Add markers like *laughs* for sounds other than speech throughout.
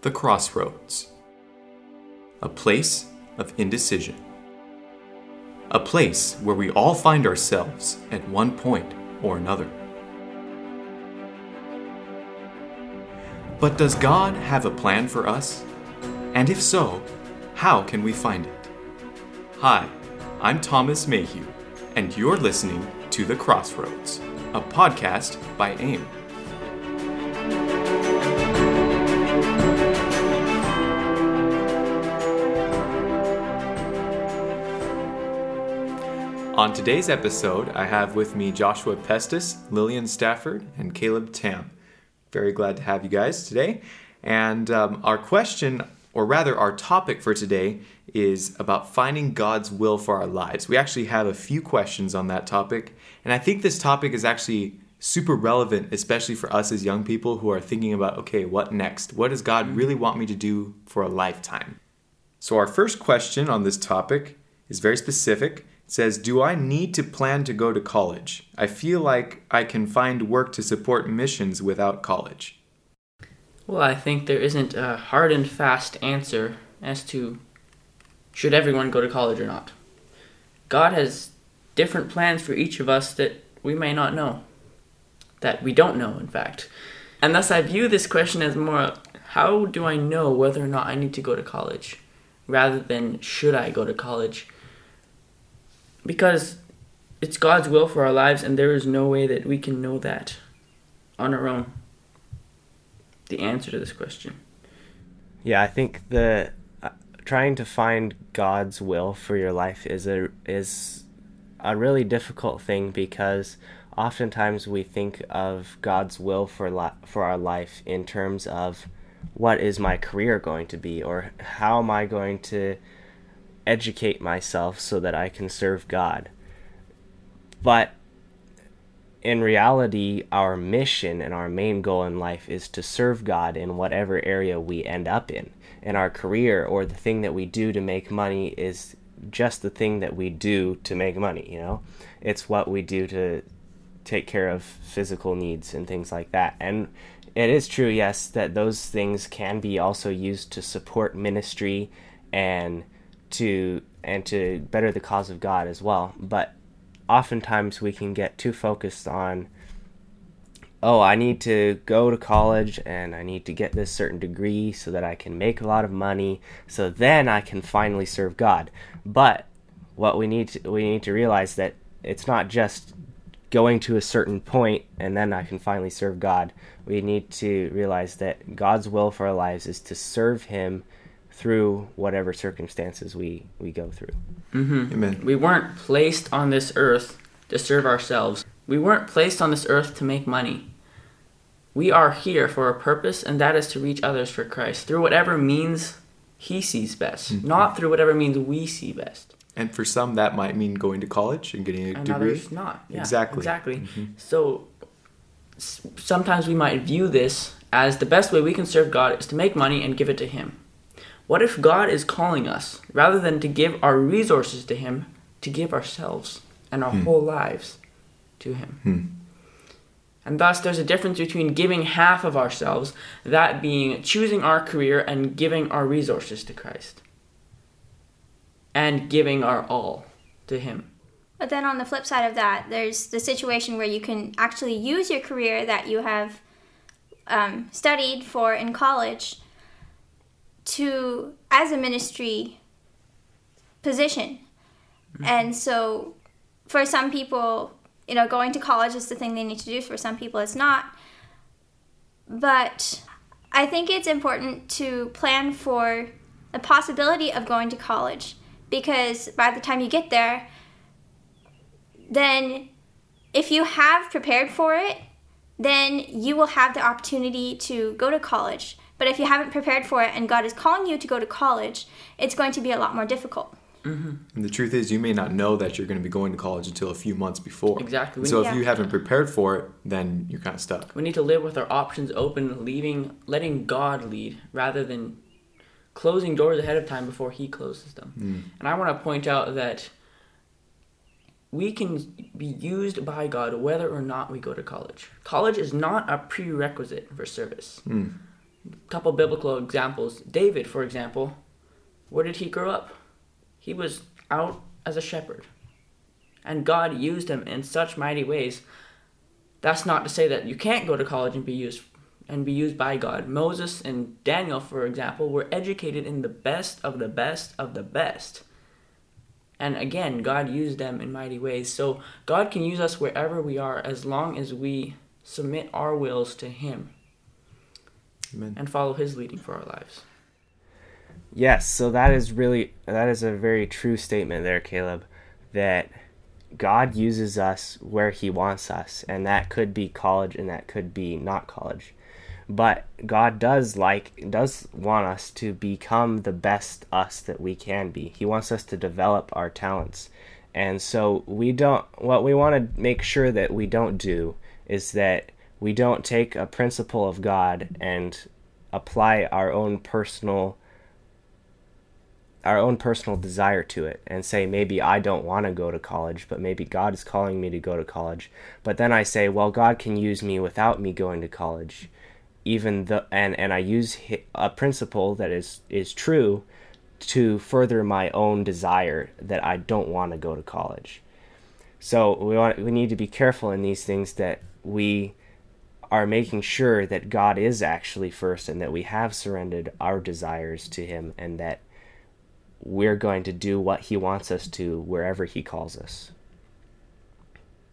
The Crossroads. A place of indecision. A place where we all find ourselves at one point or another. But does God have a plan for us? And if so, how can we find it? Hi, I'm Thomas Mayhew, and you're listening to The Crossroads, a podcast by AIM. On today's episode, I have with me Joshua Pestes, Lilienne Stafford, and Caleb Tam. Very glad to have you guys today. And um, our question, or rather our topic for today, is about finding God's will for our lives. We actually have a few questions on that topic, and I think this topic is actually super relevant, especially for us as young people who are thinking about okay, what next? What does God really want me to do for a lifetime? So, our first question on this topic is very specific. Says, Do I need to plan to go to college? I feel like I can find work to support missions without college. Well, I think there isn't a hard and fast answer as to should everyone go to college or not. God has different plans for each of us that we may not know, that we don't know, in fact. And thus, I view this question as more how do I know whether or not I need to go to college, rather than should I go to college? Because it's God's will for our lives, and there is no way that we can know that on our own. The answer to this question. Yeah, I think the uh, trying to find God's will for your life is a is a really difficult thing because oftentimes we think of God's will for li- for our life in terms of what is my career going to be or how am I going to educate myself so that I can serve God. But in reality, our mission and our main goal in life is to serve God in whatever area we end up in. And our career or the thing that we do to make money is just the thing that we do to make money, you know? It's what we do to take care of physical needs and things like that. And it is true, yes, that those things can be also used to support ministry and to and to better the cause of God as well. But oftentimes we can get too focused on oh, I need to go to college and I need to get this certain degree so that I can make a lot of money so then I can finally serve God. But what we need to, we need to realize that it's not just going to a certain point and then I can finally serve God. We need to realize that God's will for our lives is to serve him through whatever circumstances we we go through. Mm-hmm. Amen. We weren't placed on this earth to serve ourselves. We weren't placed on this earth to make money. We are here for a purpose, and that is to reach others for Christ through whatever means He sees best, Mm-hmm. not through whatever means we see best. And for some, that might mean going to college and getting a and degree. others not. Yeah, Exactly. Exactly. Mhm. So s- sometimes we might view this as the best way we can serve God is to make money and give it to Him. What if God is calling us, rather than to give our resources to Him, to give ourselves and our Hmm. whole lives to Him? Hmm. And thus, there's a difference between giving half of ourselves, that being choosing our career and giving our resources to Christ, and giving our all to Him. But then on the flip side of that, there's the situation where you can actually use your career that you have um, studied for in college to as a ministry position. Mm-hmm. And so for some people, you know, going to college is the thing they need to do. For some people, it's not. But I think it's important to plan for the possibility of going to college because by the time you get there, then if you have prepared for it, then you will have the opportunity to go to college. But if you haven't prepared for it and God is calling you to go to college, it's going to be a lot more difficult. And the truth is, you may not know that you're going to be going to college until a few months before. Exactly. So Yeah. if you haven't prepared for it, then you're kind of stuck. We need to live with our options open, leaving, letting God lead, rather than closing doors ahead of time before He closes them. Mm. And I want to point out that we can be used by God whether or not we go to college. College is not a prerequisite for service. Mm. Couple biblical examples. David, for example, where did he grow up? He was out as a shepherd. And God used him in such mighty ways. That's not to say that you can't go to college and be used and be used by God. Moses and Daniel, for example, were educated in the best of the best of the best. And again, God used them in mighty ways. So God can use us wherever we are as long as we submit our wills to Him Amen. and follow His leading for our lives. Yes, so that is really that is a very true statement there, Caleb, that God uses us where he wants us, and that could be college and that could be not college. But God does like does want us to become the best us that we can be. He wants us to develop our talents. And so we don't what we want to make sure that we don't do is that we don't take a principle of God and apply our own personal our own personal desire to it and say maybe I don't want to go to college, but maybe God is calling me to go to college. But then I say, well, God can use me without me going to college, even the and and I use a principle that is is true to further my own desire that I don't want to go to college. So we want we need to be careful in these things that we are making sure that God is actually first and that we have surrendered our desires to him and that we're going to do what he wants us to wherever he calls us.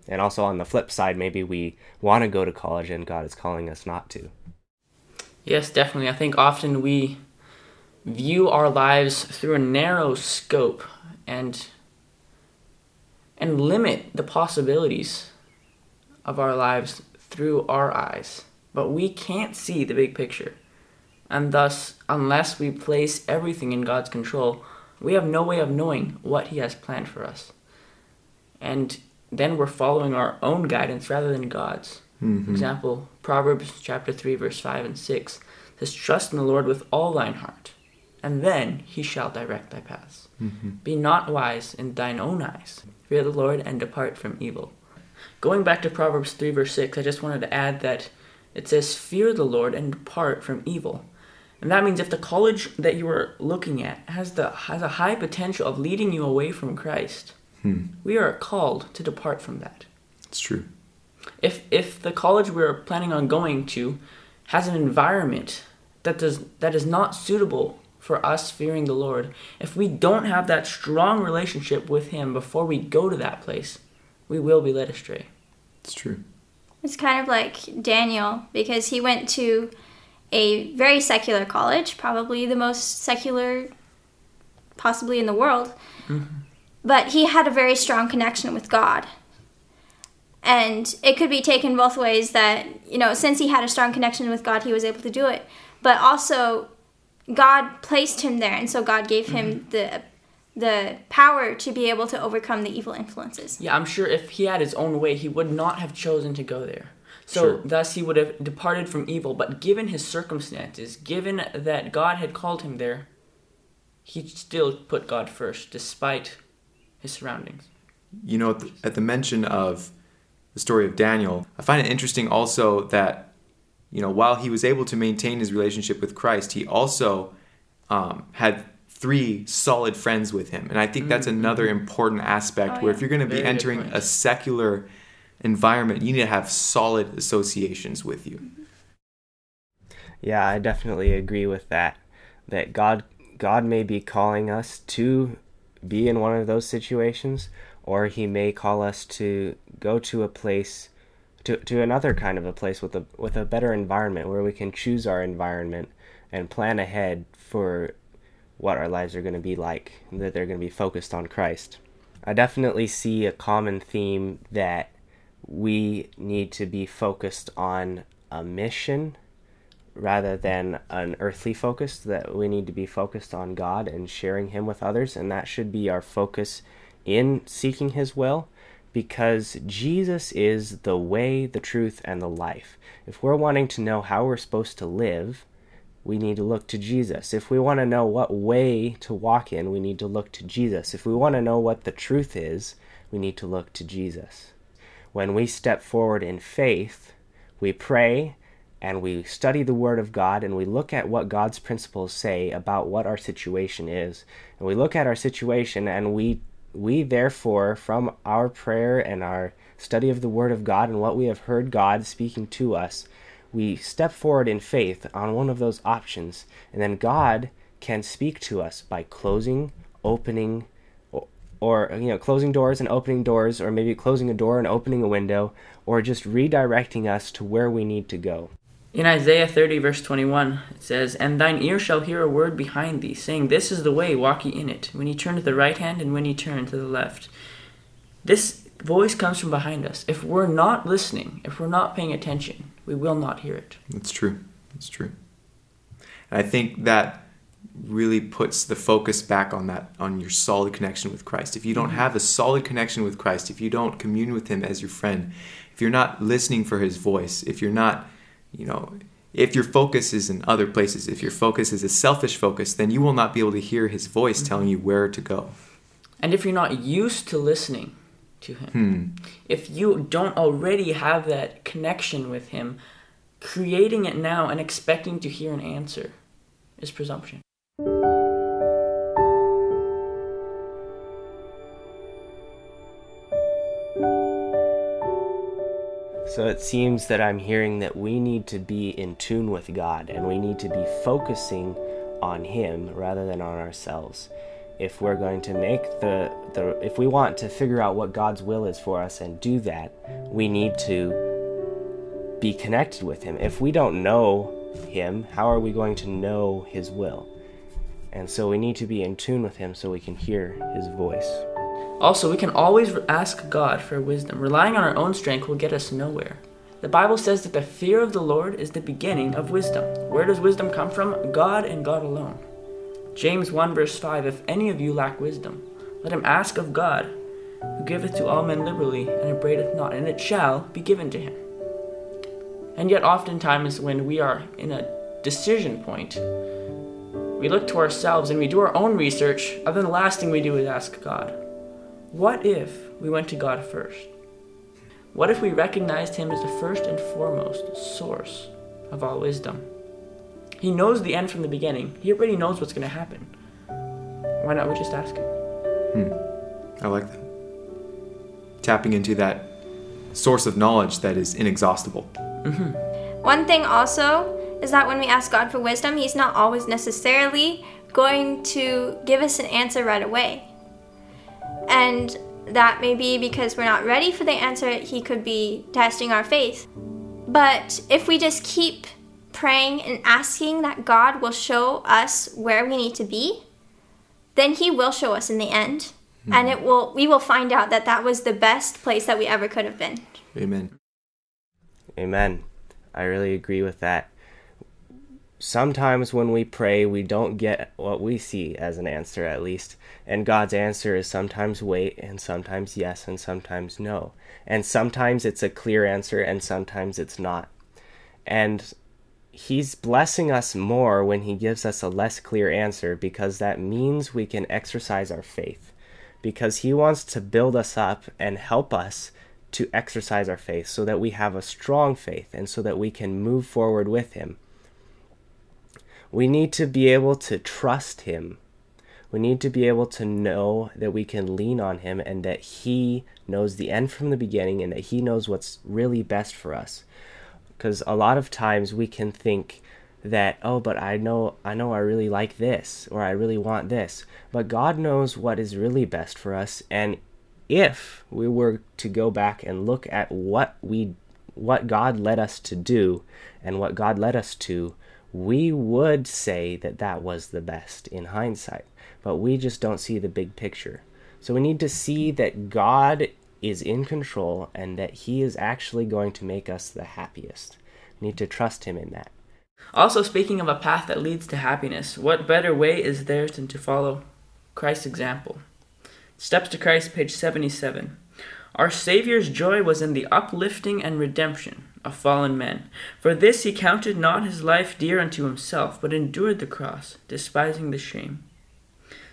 And also on the flip side, maybe we want to go to college and God is calling us not to. Yes, definitely. I think often we view our lives through a narrow scope and and limit the possibilities of our lives through our eyes. But we can't see the big picture. And thus, unless we place everything in God's control, we have no way of knowing what He has planned for us. And then we're following our own guidance rather than God's. Mm-hmm. For example, Proverbs chapter 3, verse 5 and 6 says, Trust in the Lord with all thine heart, and then he shall direct thy paths. Mm-hmm. Be not wise in thine own eyes. Fear the Lord and depart from evil. Going back to Proverbs 3, verse 6, I just wanted to add that it says, Fear the Lord and depart from evil. And that means if the college that you are looking at has the has a high potential of leading you away from Christ, Hmm. we are called to depart from that. It's true. If if the college we're planning on going to has an environment that does that is not suitable for us fearing the Lord, if we don't have that strong relationship with him before we go to that place, we will be led astray. It's true. It's kind of like Daniel because he went to a very secular college, probably the most secular possibly in the world. Mm-hmm. But he had a very strong connection with God. And it could be taken both ways that, you know, since he had a strong connection with God, he was able to do it. But also God placed him there and so God gave him mm-hmm. the the power to be able to overcome the evil influences. Yeah, I'm sure if he had his own way, he would not have chosen to go there. So Sure. thus he would have departed from evil. But given his circumstances, given that God had called him there, he still put God first, despite his surroundings. You know, at the, at the mention of the story of Daniel, I find it interesting also that, you know, while he was able to maintain his relationship with Christ, he also um, had three solid friends with him. And I think that's mm-hmm. another important aspect Oh, where yeah. if you're going to be Very entering a secular environment, you need to have solid associations with you. Mm-hmm. Yeah, I definitely agree with that. That God God may be calling us to be in one of those situations or he may call us to go to a place to, to another kind of a place with a with a better environment where we can choose our environment and plan ahead for what our lives are going to be like that they're going to be focused on Christ. I definitely see a common theme that we need to be focused on a mission rather than an earthly focus that we need to be focused on God and sharing him with others and that should be our focus in seeking his will because Jesus is the way, the truth and the life. If we're wanting to know how we're supposed to live, we need to look to Jesus. If we want to know what way to walk in, we need to look to Jesus. If we want to know what the truth is, we need to look to Jesus. When we step forward in faith, we pray and we study the Word of God and we look at what God's principles say about what our situation is. And we look at our situation and we we therefore from our prayer and our study of the word of God and what we have heard God speaking to us we step forward in faith on one of those options and then God can speak to us by closing opening or, or you know closing doors and opening doors or maybe closing a door and opening a window or just redirecting us to where we need to go in Isaiah 30, verse 21, it says, And thine ear shall hear a word behind thee, saying, This is the way, walk ye in it, when ye turn to the right hand and when ye turn to the left. This voice comes from behind us. If we're not listening, if we're not paying attention, we will not hear it. That's true. That's true. And I think that really puts the focus back on that on your solid connection with Christ. If you don't mm-hmm. have a solid connection with Christ, if you don't commune with him as your friend, if you're not listening for his voice, if you're not you know, if your focus is in other places, if your focus is a selfish focus, then you will not be able to hear his voice mm-hmm. telling you where to go. And if you're not used to listening to him, hmm. if you don't already have that connection with him, creating it now and expecting to hear an answer is presumption. So it seems that I'm hearing that we need to be in tune with God and we need to be focusing on Him rather than on ourselves. If we're going to make the, the if we want to figure out what God's will is for us and do that, we need to be connected with Him. If we don't know Him, how are we going to know His will? And so we need to be in tune with Him so we can hear His voice. Also, we can always ask God for wisdom. Relying on our own strength will get us nowhere. The Bible says that the fear of the Lord is the beginning of wisdom. Where does wisdom come from? God and God alone. James 1 verse 5 If any of you lack wisdom, let him ask of God, who giveth to all men liberally, and upbraideth not, and it shall be given to him. And yet, oftentimes, when we are in a decision point, we look to ourselves and we do our own research, and then the last thing we do is ask God. What if we went to God first? What if we recognized Him as the first and foremost source of all wisdom? He knows the end from the beginning. He already knows what's going to happen. Why not we just ask Him? Hmm. I like that. Tapping into that source of knowledge that is inexhaustible. Mm-hmm. One thing also is that when we ask God for wisdom, He's not always necessarily going to give us an answer right away. And that may be because we're not ready for the answer, he could be testing our faith. But if we just keep praying and asking that God will show us where we need to be, then he will show us in the end. Mm-hmm. And it will we will find out that that was the best place that we ever could have been. Amen. Amen. I really agree with that sometimes when we pray, we don't get what we see as an answer, at least. And God's answer is sometimes wait, and sometimes yes, and sometimes no. And sometimes it's a clear answer, and sometimes it's not. And He's blessing us more when He gives us a less clear answer because that means we can exercise our faith. Because He wants to build us up and help us to exercise our faith so that we have a strong faith and so that we can move forward with Him we need to be able to trust Him. We need to be able to know that we can lean on Him and that He knows the end from the beginning and that He knows what's really best for us. Because a lot of times we can think that, oh, but I know, I know I really like this or I really want this. But God knows what is really best for us. And if we were to go back and look at what we what God led us to do and what God led us to, we would say that that was the best in hindsight, but we just don't see the big picture. So we need to see that God is in control and that He is actually going to make us the happiest. We need to trust Him in that. Also, speaking of a path that leads to happiness, what better way is there than to follow Christ's example? Steps to Christ, page 77. Our Savior's joy was in the uplifting and redemption of fallen men. For this he counted not his life dear unto himself, but endured the cross, despising the shame.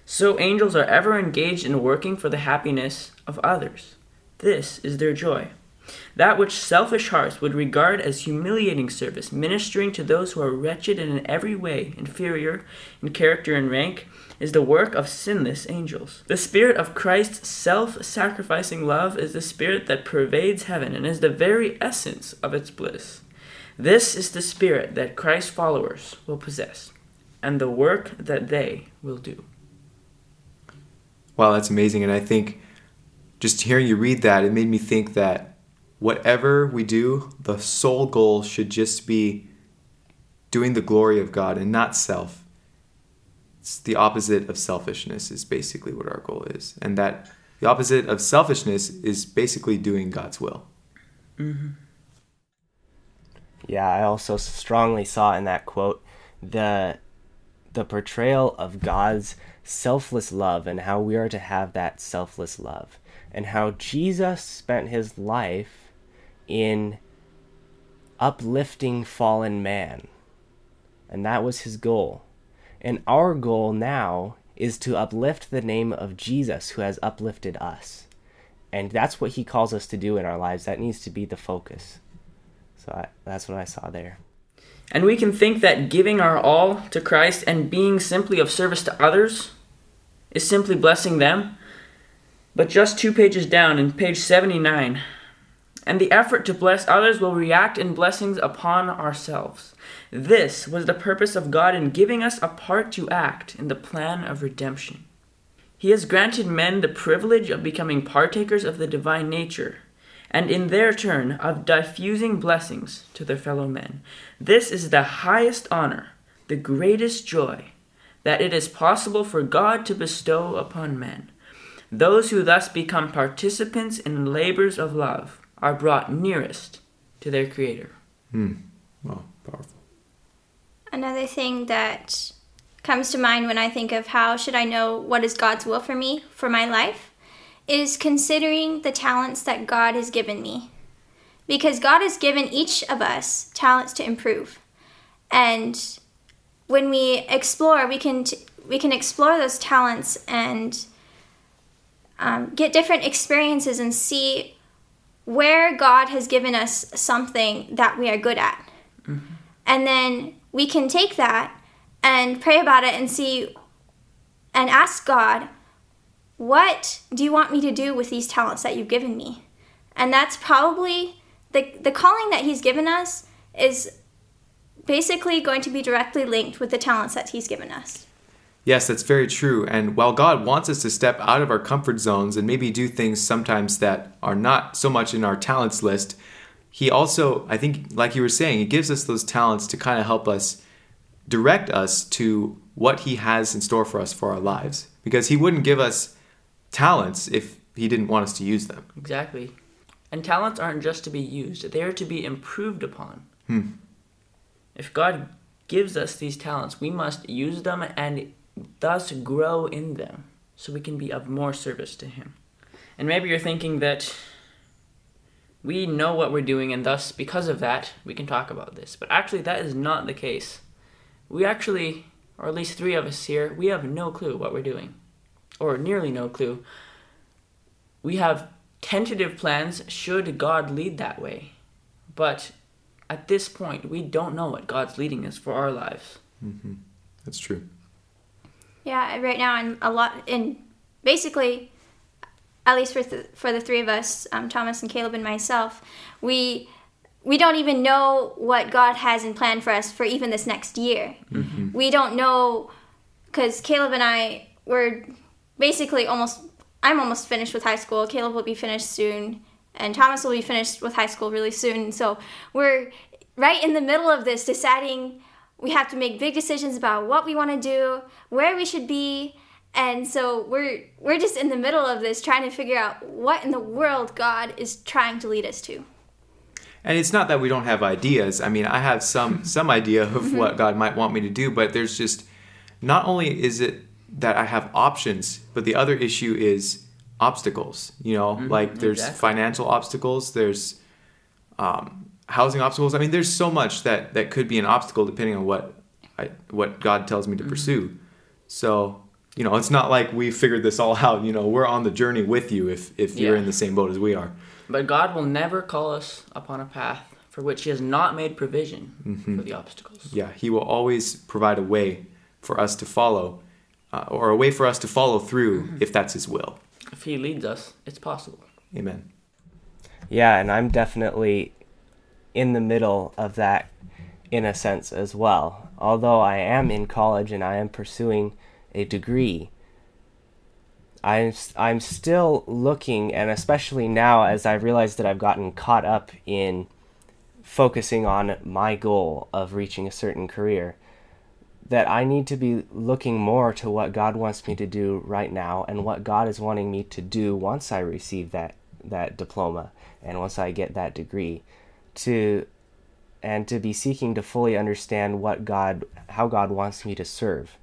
So angels are ever engaged in working for the happiness of others. This is their joy. That which selfish hearts would regard as humiliating service, ministering to those who are wretched and in every way inferior in character and rank, is the work of sinless angels. The spirit of Christ's self sacrificing love is the spirit that pervades heaven and is the very essence of its bliss. This is the spirit that Christ's followers will possess, and the work that they will do. Wow, that's amazing. And I think just hearing you read that, it made me think that whatever we do, the sole goal should just be doing the glory of God and not self. It's the opposite of selfishness, is basically what our goal is. And that the opposite of selfishness is basically doing God's will. Mm-hmm. Yeah, I also strongly saw in that quote the the portrayal of God's selfless love and how we are to have that selfless love and how Jesus spent his life in uplifting fallen man. And that was his goal. And our goal now is to uplift the name of Jesus who has uplifted us. And that's what he calls us to do in our lives. That needs to be the focus. So I, that's what I saw there. And we can think that giving our all to Christ and being simply of service to others is simply blessing them. But just two pages down, in page 79, and the effort to bless others will react in blessings upon ourselves. This was the purpose of God in giving us a part to act in the plan of redemption. He has granted men the privilege of becoming partakers of the divine nature, and in their turn of diffusing blessings to their fellow men. This is the highest honor, the greatest joy that it is possible for God to bestow upon men. Those who thus become participants in the labors of love are brought nearest to their Creator. Hmm. Wow, powerful. Another thing that comes to mind when I think of how should I know what is God's will for me for my life is considering the talents that God has given me. Because God has given each of us talents to improve. And when we explore, we can t- we can explore those talents and um, get different experiences and see where God has given us something that we are good at. Mm-hmm. And then we can take that and pray about it and see and ask God, what do you want me to do with these talents that you've given me? And that's probably the, the calling that He's given us is basically going to be directly linked with the talents that He's given us. Yes, that's very true. And while God wants us to step out of our comfort zones and maybe do things sometimes that are not so much in our talents list, He also, I think, like you were saying, He gives us those talents to kind of help us direct us to what He has in store for us for our lives. Because He wouldn't give us talents if He didn't want us to use them. Exactly. And talents aren't just to be used, they are to be improved upon. Hmm. If God gives us these talents, we must use them and thus grow in them so we can be of more service to Him. And maybe you're thinking that we know what we're doing, and thus, because of that, we can talk about this. But actually, that is not the case. We actually, or at least three of us here, we have no clue what we're doing, or nearly no clue. We have tentative plans should God lead that way. But at this point, we don't know what God's leading us for our lives. Mm-hmm. That's true. Yeah, right now I'm a lot in basically, at least for th- for the three of us, um, Thomas and Caleb and myself, we we don't even know what God has in plan for us for even this next year. Mm-hmm. We don't know because Caleb and I were basically almost. I'm almost finished with high school. Caleb will be finished soon, and Thomas will be finished with high school really soon. So we're right in the middle of this, deciding we have to make big decisions about what we want to do, where we should be, and so we're we're just in the middle of this trying to figure out what in the world God is trying to lead us to. And it's not that we don't have ideas. I mean, I have some *laughs* some idea of mm-hmm. what God might want me to do, but there's just not only is it that I have options, but the other issue is obstacles. You know, mm-hmm, like there's exactly. financial obstacles, there's um, housing obstacles. I mean, there's so much that that could be an obstacle depending on what I, what God tells me to mm-hmm. pursue. So you know, it's not like we figured this all out. You know, we're on the journey with you if if you're in the same boat as we are. But God will never call us upon a path for which He has not made provision for the obstacles. Yeah, He will always provide a way for us to follow, uh, or a way for us to follow through if that's His will. If He leads us, it's possible. Amen. Yeah, and I'm definitely in the middle of that in a sense as well. Although I am in college and I am pursuing a degree, I'm I'm still looking and especially now as I've realized that I've gotten caught up in focusing on my goal of reaching a certain career that I need to be looking more to what God wants me to do right now and what God is wanting me to do once I receive that that diploma and once I get that degree to and to be seeking to fully understand what God how God wants me to serve.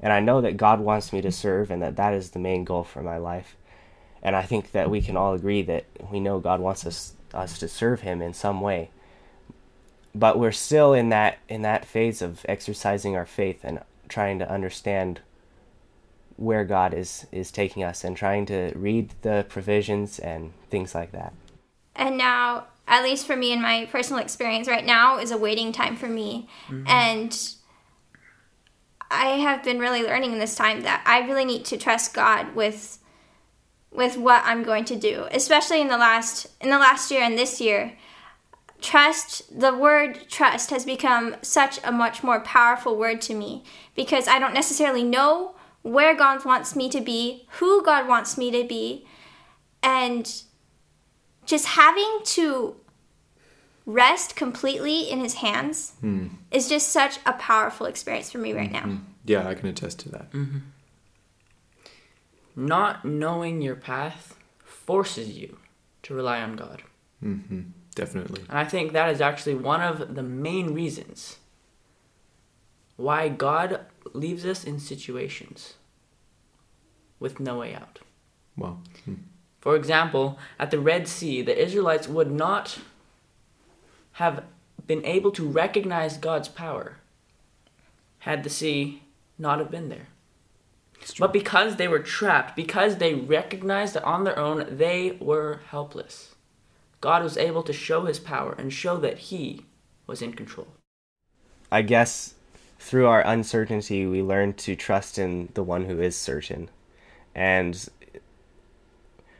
And I know that God wants me to serve and that that is the main goal for my life. And I think that we can all agree that we know God wants us us to serve him in some way. But we're still in that in that phase of exercising our faith and trying to understand where God is is taking us and trying to read the provisions and things like that. And now, at least for me in my personal experience right now, is a waiting time for me. Mm-hmm. And I have been really learning in this time that I really need to trust God with with what I'm going to do, especially in the last in the last year and this year. Trust the word trust has become such a much more powerful word to me because I don't necessarily know where God wants me to be, who God wants me to be, and just having to rest completely in his hands is just such a powerful experience for me right now. Yeah, I can attest to that. Not knowing your path forces you to rely on God. hmm Definitely. And I think that is actually one of the main reasons why God leaves us in situations with no way out. Well, hmm. For example, at the Red Sea, the Israelites would not have been able to recognize God's power had the sea not have been there. But because they were trapped, because they recognized that on their own they were helpless, God was able to show his power and show that he was in control. I guess through our uncertainty, we learn to trust in the one who is certain. And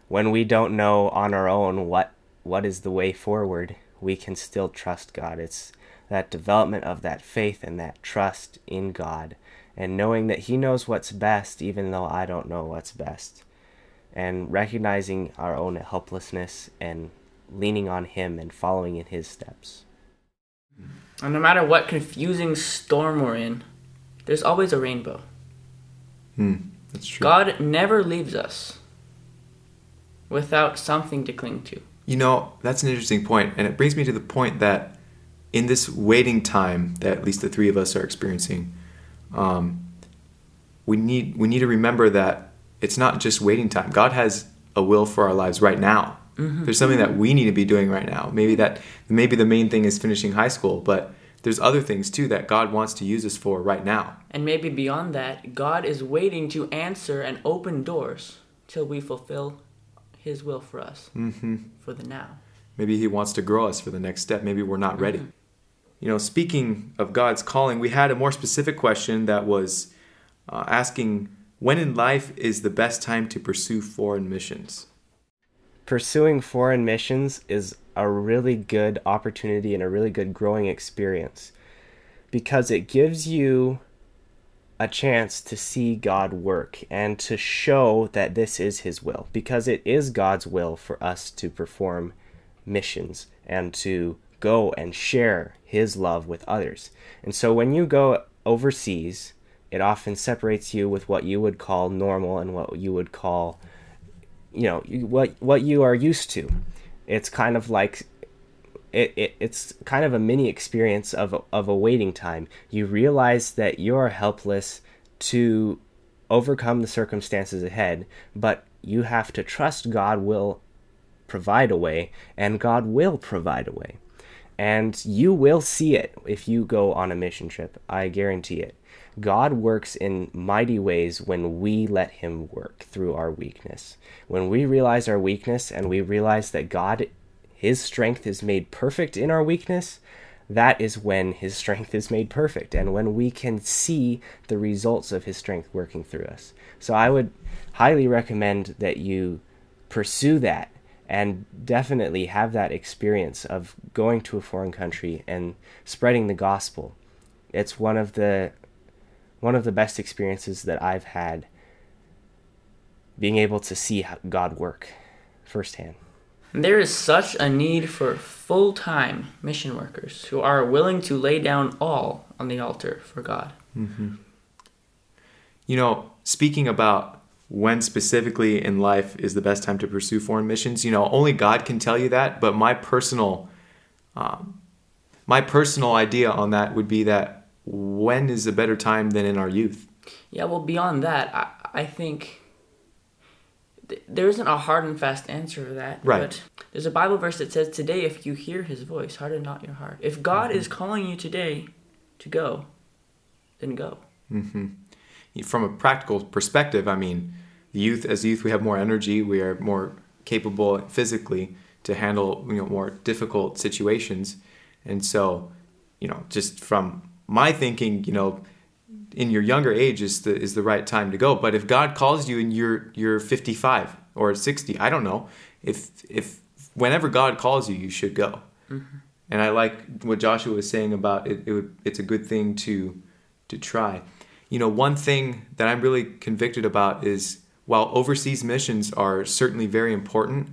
when we don't know on our own what what is the way forward, we can still trust God. It's that development of that faith and that trust in God and knowing that he knows what's best even though I don't know what's best. And recognizing our own helplessness and leaning on him and following in his steps. And no matter what confusing storm we're in, there's always a rainbow. Hmm. That's true. God never leaves us without something to cling to. You know, that's an interesting point, and it brings me to the point that in this waiting time that at least the three of us are experiencing, um, we need we need to remember that it's not just waiting time. God has a will for our lives right now. There's something that we need to be doing right now. Maybe that maybe the main thing is finishing high school, but there's other things too that God wants to use us for right now. And maybe beyond that, God is waiting to answer and open doors till we fulfill his will for us hmm for the now. Maybe He wants to grow us for the next step. Maybe we're not ready. You know, speaking of God's calling, we had a more specific question that was uh, asking when in life is the best time to pursue foreign missions? pursuing foreign missions is a really good opportunity and a really good growing experience because it gives you a chance to see God work and to show that this is His will because it is God's will for us to perform missions and to go and share His love with others. And so when you go overseas, it often separates you with what you would call normal and what you would call you know what what you are used to it's kind of like it, it it's kind of a mini experience of of a waiting time. You realize that you're helpless to overcome the circumstances ahead but you have to trust God will provide a way and God will provide a way. And you will see it if you go on a mission trip i guarantee it. God works in mighty ways when we let Him work through our weakness. When we realize our weakness and we realize that God, His strength is made perfect in our weakness, that is when His strength is made perfect and when we can see the results of His strength working through us. So I would highly recommend that you pursue that and definitely have that experience of going to a foreign country and spreading the gospel. It's one of the one of the best experiences that I've had being able to see God work firsthand. There is such a need for full time mission workers who are willing to lay down all on the altar for God. Mm-hmm. You know, speaking about when specifically in life is the best time to pursue foreign missions, you know, only God can tell you that. But my personal, um, my personal idea on that would be that when is a better time than in our youth? Yeah, well, beyond that, I, I think th- there isn't a hard and fast answer to that. Right. But there's a Bible verse that says, Today, if you hear his voice, harden not your heart. If God mm-hmm. is calling you today to go, then go. Mm-hmm. From a practical perspective, I mean, youth, as youth, we have more energy, we are more capable physically to handle you know more difficult situations and so you know just from my thinking, you know, in your younger age is the is the right time to go. But if God calls you and you're you're 55 or 60, I don't know. If if whenever God calls you, you should go. Mm-hmm. And I like what Joshua was saying about it, it would, it's a good thing to to try. You know, one thing that I'm really convicted about is while overseas missions are certainly very important,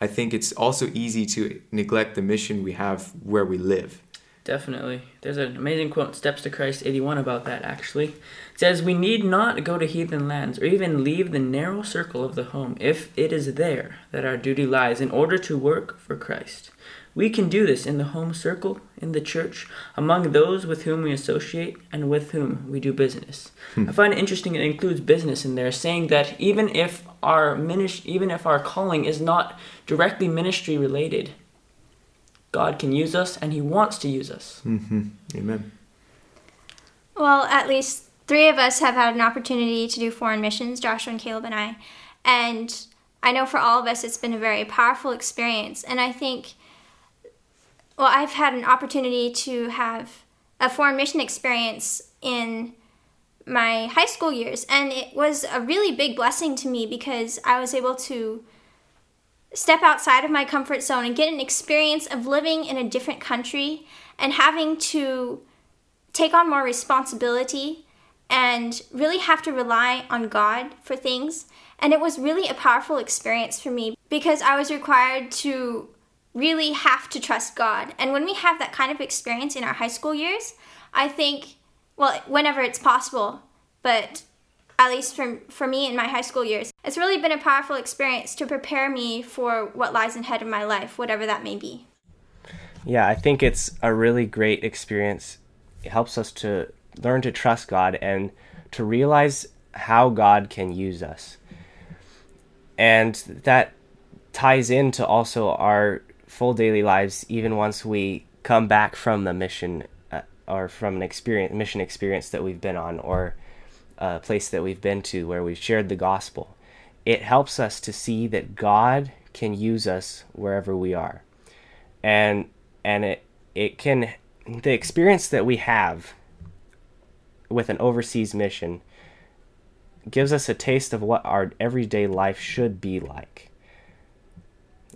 I think it's also easy to neglect the mission we have where we live. Definitely. There's an amazing quote, Steps to Christ 81, about that actually. It says, We need not go to heathen lands or even leave the narrow circle of the home if it is there that our duty lies in order to work for Christ. We can do this in the home circle, in the church, among those with whom we associate and with whom we do business. Hmm. I find it interesting it includes business in there, saying that even if our ministry, even if our calling is not directly ministry related, God can use us and He wants to use us. Mm-hmm. Amen. Well, at least three of us have had an opportunity to do foreign missions, Joshua and Caleb and I. And I know for all of us, it's been a very powerful experience. And I think, well, I've had an opportunity to have a foreign mission experience in my high school years. And it was a really big blessing to me because I was able to step outside of my comfort zone and get an experience of living in a different country and having to take on more responsibility and really have to rely on God for things. And it was really a powerful experience for me because I was required to really have to trust God. And when we have that kind of experience in our high school years, I think, well, whenever it's possible, but at least for, for me in my high school years, it's really been a powerful experience to prepare me for what lies ahead of my life, whatever that may be. Yeah, I think it's a really great experience. It helps us to learn to trust God and to realize how God can use us. And that ties into also our full daily lives, even once we come back from the mission uh, or from an experience, mission experience that we've been on, or a place that we've been to where we've shared the gospel, it helps us to see that God can use us wherever we are. And and it it can the experience that we have with an overseas mission gives us a taste of what our everyday life should be like.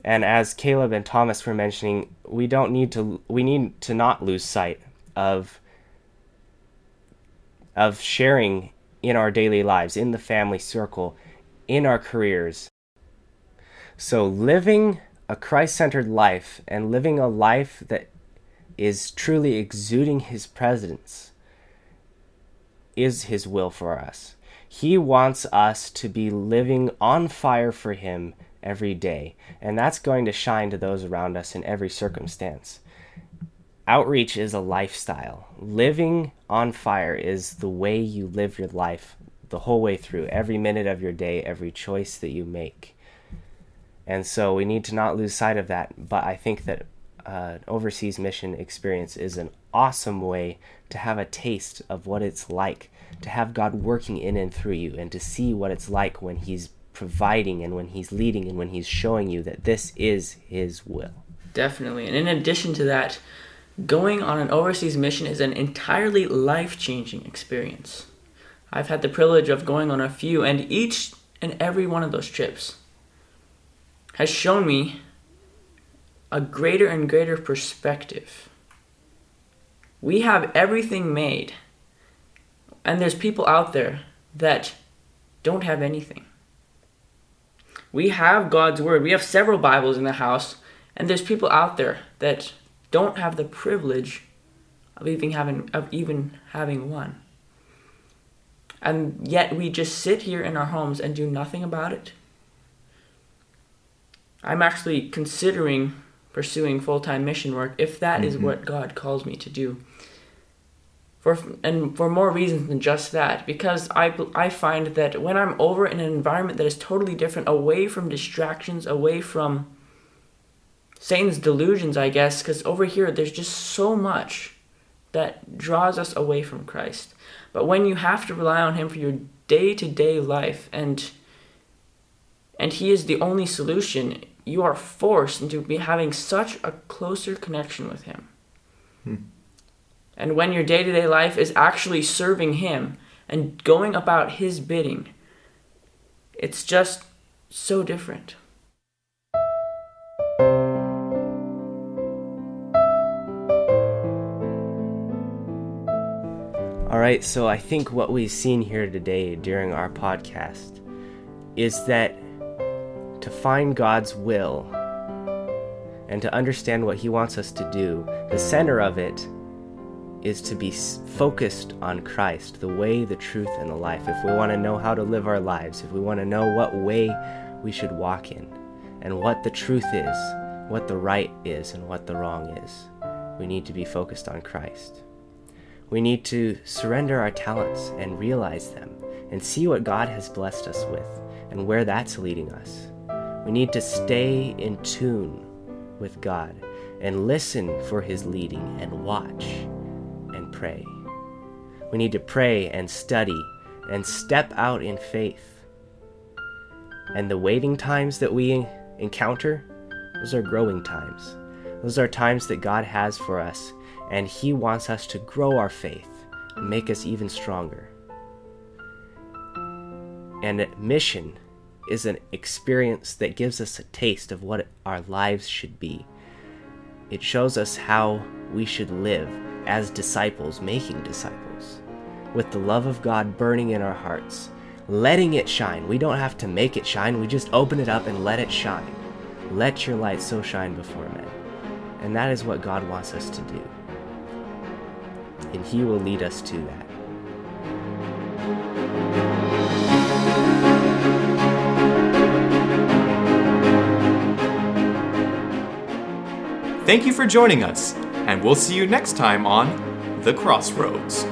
And as Caleb and Thomas were mentioning, we don't need to we need to not lose sight of of sharing in our daily lives, in the family circle, in our careers. So, living a Christ centered life and living a life that is truly exuding His presence is His will for us. He wants us to be living on fire for Him every day, and that's going to shine to those around us in every circumstance outreach is a lifestyle. Living on fire is the way you live your life the whole way through, every minute of your day, every choice that you make. And so we need to not lose sight of that. But I think that uh, overseas mission experience is an awesome way to have a taste of what it's like to have God working in and through you and to see what it's like when He's providing and when He's leading and when He's showing you that this is His will. Definitely. And in addition to that, going on an overseas mission is an entirely life changing experience. I've had the privilege of going on a few, and each and every one of those trips has shown me a greater and greater perspective. We have everything made, and there's people out there that don't have anything. We have God's Word. We have several Bibles in the house, and there's people out there that don't have the privilege of even having of even having one. And yet we just sit here in our homes and do nothing about it. I'm actually considering pursuing full-time mission work if that mm-hmm. is what God calls me to do. For and for more reasons than just that, because I I find that when I'm over in an environment that is totally different, away from distractions, away from Satan's delusions, I guess, because over here there's just so much that draws us away from Christ. But when you have to rely on Him for your day to day life and and He is the only solution, you are forced into be having such a closer connection with Him. Hmm. And when your day to day life is actually serving Him and going about His bidding, it's just so different. Right, so I think what we've seen here today during our podcast is that to find God's will and to understand what He wants us to do, the center of it is to be focused on Christ, the way, the truth, and the life. If we want to know how to live our lives, if we want to know what way we should walk in, and what the truth is, what the right is, and what the wrong is, we need to be focused on Christ. We need to surrender our talents and realize them and see what God has blessed us with and where that's leading us. We need to stay in tune with God and listen for His leading and watch and pray. We need to pray and study and step out in faith. And the waiting times that we encounter, those are growing times. Those are times that God has for us and He wants us to grow our faith make us even stronger. And mission is an experience that gives us a taste of what our lives should be. It shows us how we should live as disciples, making disciples, with the love of God burning in our hearts, letting it shine. We don't have to make it shine, we just open it up and let it shine. Let your light so shine before men. And that is what God wants us to do and He will lead us to that. Thank you for joining us, and we'll see you next time on The Crossroads.